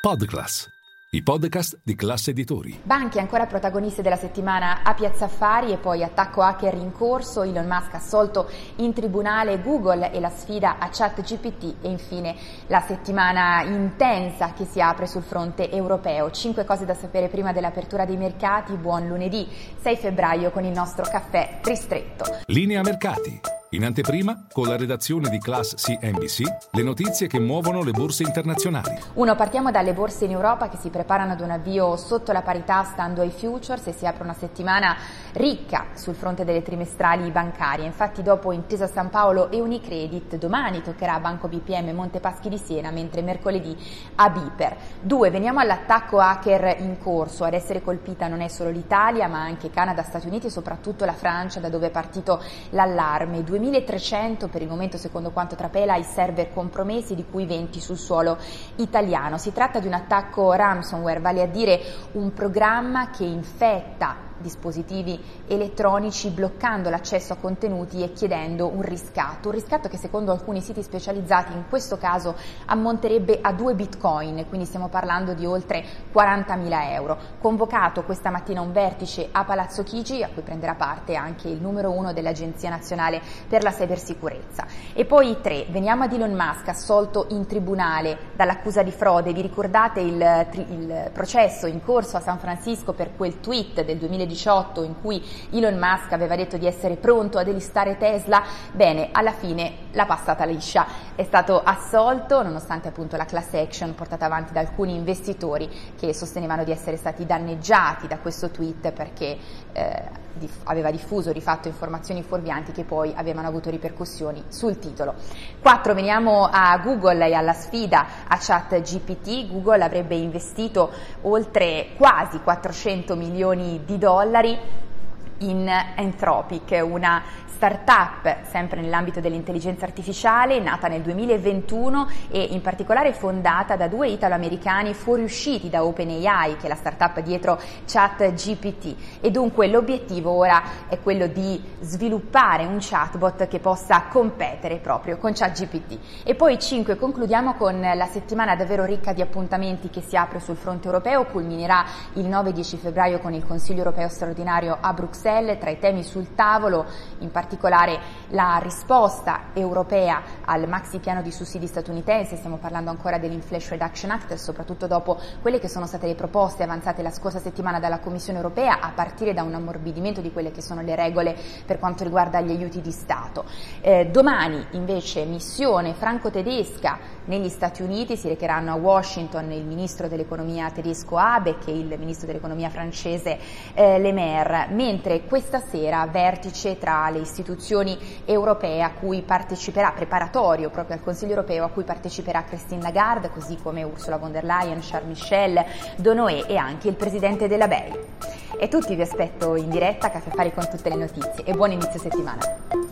Podclass, i podcast di classe editori. Banche ancora protagoniste della settimana a Piazza Affari e poi attacco hacker in corso, Elon Musk assolto in tribunale, Google e la sfida a ChatGPT e infine la settimana intensa che si apre sul fronte europeo. Cinque cose da sapere prima dell'apertura dei mercati. Buon lunedì 6 febbraio con il nostro caffè ristretto. Linea mercati. In anteprima, con la redazione di Class CNBC, le notizie che muovono le borse internazionali. Uno, partiamo dalle borse in Europa che si preparano ad un avvio sotto la parità stando ai futures e si apre una settimana ricca sul fronte delle trimestrali bancarie. Infatti dopo Intesa San Paolo e Unicredit, domani toccherà Banco BPM Montepaschi di Siena, mentre mercoledì a Biper. Due, veniamo all'attacco hacker in corso. Ad essere colpita non è solo l'Italia, ma anche Canada, Stati Uniti e soprattutto la Francia, da dove è partito l'allarme. 2300 per il momento, secondo quanto trapela, i server compromessi, di cui 20 sul suolo italiano. Si tratta di un attacco ransomware, vale a dire un programma che infetta dispositivi elettronici bloccando l'accesso a contenuti e chiedendo un riscatto, un riscatto che secondo alcuni siti specializzati in questo caso ammonterebbe a 2 bitcoin, quindi stiamo parlando di oltre 40.000 euro. Convocato questa mattina un vertice a Palazzo Chigi a cui prenderà parte anche il numero uno dell'Agenzia Nazionale per la Cybersicurezza. E poi tre, veniamo ad Elon Musk assolto in tribunale dall'accusa di frode, vi ricordate il, il processo in corso a San Francisco per quel tweet del 2018 2018 in cui Elon Musk aveva detto di essere pronto a delistare Tesla, bene, alla fine l'ha passata liscia. È stato assolto nonostante appunto la class action portata avanti da alcuni investitori che sostenevano di essere stati danneggiati da questo tweet perché eh, diff- aveva diffuso di fatto informazioni fuorvianti che poi avevano avuto ripercussioni sul titolo. 4. Veniamo a Google e alla sfida a ChatGPT. Google avrebbe investito oltre quasi 400 milioni di dollari in Anthropic, una startup sempre nell'ambito dell'intelligenza artificiale, nata nel 2021 e in particolare fondata da due italo-americani fuoriusciti da OpenAI, che è la startup dietro ChatGPT. E dunque l'obiettivo ora è quello di sviluppare un chatbot che possa competere proprio con ChatGPT. E poi 5 concludiamo con la settimana davvero ricca di appuntamenti che si apre sul fronte europeo, culminerà il 9-10 febbraio con il Consiglio europeo straordinario a Bruxelles, tra i temi sul tavolo in particolare particolare la risposta europea al maxi piano di sussidi statunitense, stiamo parlando ancora dell'Inflation Reduction Act, soprattutto dopo quelle che sono state le proposte avanzate la scorsa settimana dalla Commissione europea, a partire da un ammorbidimento di quelle che sono le regole per quanto riguarda gli aiuti di Stato. Eh, domani invece missione franco-tedesca negli Stati Uniti, si recheranno a Washington il ministro dell'economia tedesco Habeck e il ministro dell'economia francese eh, Le Maire, mentre questa sera vertice tra le istituzioni istituzioni europee a cui parteciperà, preparatorio proprio al Consiglio europeo a cui parteciperà Christine Lagarde, così come Ursula von der Leyen, Charles Michel, Donoé e anche il presidente della BEI. E tutti vi aspetto in diretta a Caffè Fari con tutte le notizie e buon inizio settimana.